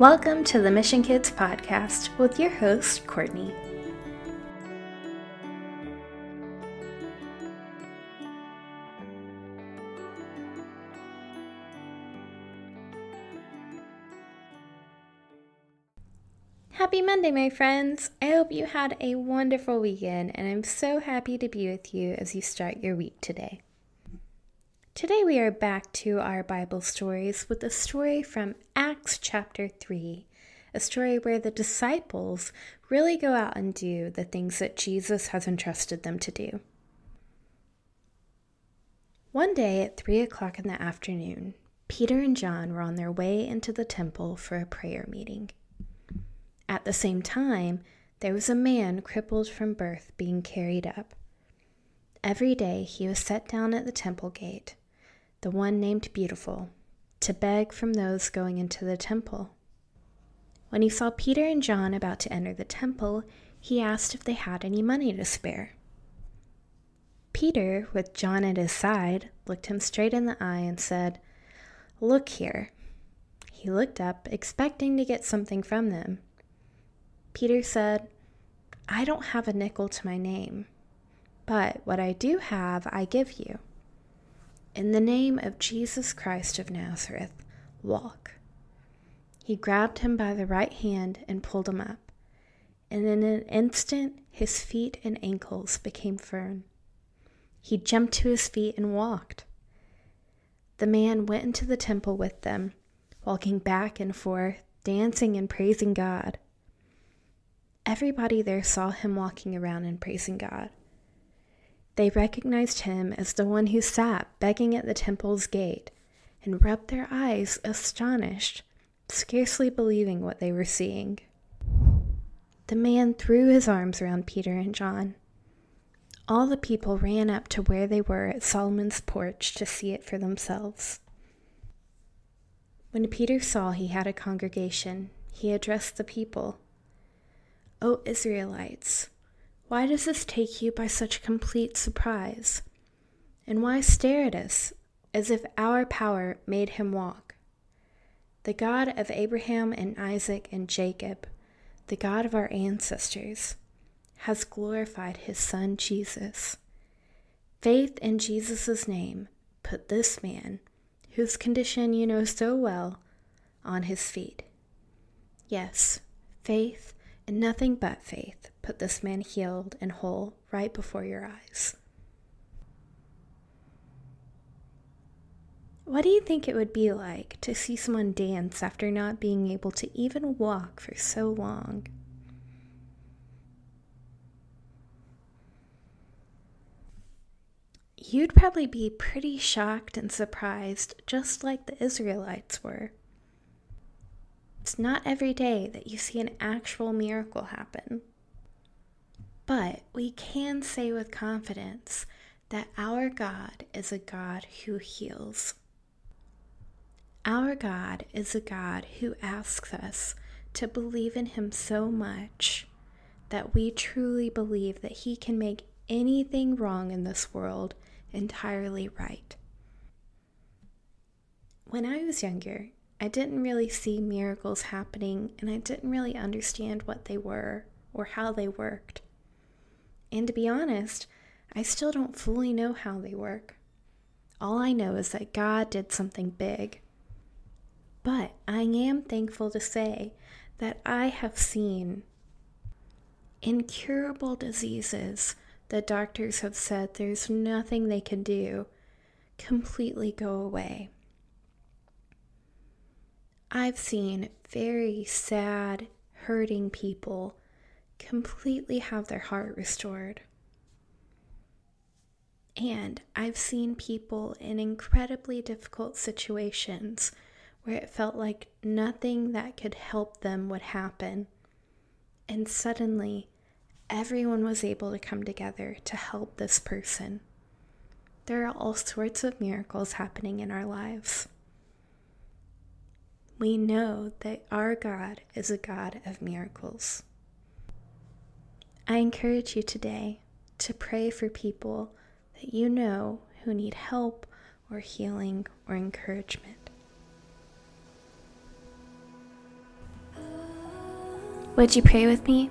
Welcome to the Mission Kids Podcast with your host, Courtney. Happy Monday, my friends! I hope you had a wonderful weekend, and I'm so happy to be with you as you start your week today. Today we are back to our Bible stories with a story from Acts chapter 3, a story where the disciples really go out and do the things that Jesus has entrusted them to do. One day at 3 o'clock in the afternoon, Peter and John were on their way into the temple for a prayer meeting. At the same time, there was a man crippled from birth being carried up. Every day he was set down at the temple gate, the one named Beautiful, to beg from those going into the temple. When he saw Peter and John about to enter the temple, he asked if they had any money to spare. Peter, with John at his side, looked him straight in the eye and said, Look here. He looked up, expecting to get something from them, Peter said, I don't have a nickel to my name, but what I do have, I give you. In the name of Jesus Christ of Nazareth, walk. He grabbed him by the right hand and pulled him up, and in an instant his feet and ankles became firm. He jumped to his feet and walked. The man went into the temple with them, walking back and forth, dancing and praising God. Everybody there saw him walking around and praising God. They recognized him as the one who sat begging at the temple's gate and rubbed their eyes astonished, scarcely believing what they were seeing. The man threw his arms around Peter and John. All the people ran up to where they were at Solomon's porch to see it for themselves. When Peter saw he had a congregation, he addressed the people. O Israelites, why does this take you by such complete surprise? And why stare at us as if our power made him walk? The God of Abraham and Isaac and Jacob, the God of our ancestors, has glorified his Son Jesus. Faith in Jesus' name put this man, whose condition you know so well, on his feet. Yes, faith and nothing but faith put this man healed and whole right before your eyes. What do you think it would be like to see someone dance after not being able to even walk for so long? You'd probably be pretty shocked and surprised, just like the Israelites were. It's not every day that you see an actual miracle happen. But we can say with confidence that our God is a God who heals. Our God is a God who asks us to believe in Him so much that we truly believe that He can make anything wrong in this world entirely right. When I was younger, I didn't really see miracles happening and I didn't really understand what they were or how they worked. And to be honest, I still don't fully know how they work. All I know is that God did something big. But I am thankful to say that I have seen incurable diseases that doctors have said there's nothing they can do completely go away. I've seen very sad, hurting people completely have their heart restored. And I've seen people in incredibly difficult situations where it felt like nothing that could help them would happen. And suddenly, everyone was able to come together to help this person. There are all sorts of miracles happening in our lives we know that our God is a God of miracles. I encourage you today to pray for people that you know who need help or healing or encouragement. Would you pray with me?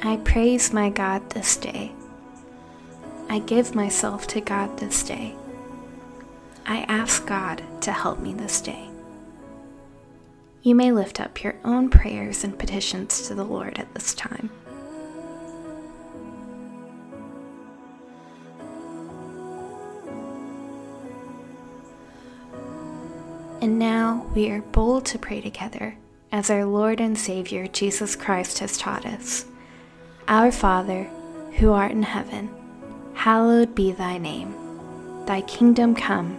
I praise my God this day. I give myself to God this day. I ask God to help me this day. You may lift up your own prayers and petitions to the Lord at this time. And now we are bold to pray together as our Lord and Savior Jesus Christ has taught us. Our Father, who art in heaven, hallowed be thy name. Thy kingdom come,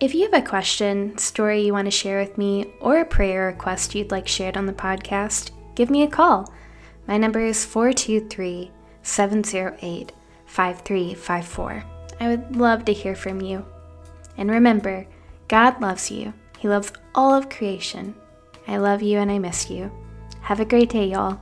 If you have a question, story you want to share with me, or a prayer request you'd like shared on the podcast, give me a call. My number is 423 708 5354. I would love to hear from you. And remember, God loves you. He loves all of creation, I love you and I miss you. Have a great day, y'all.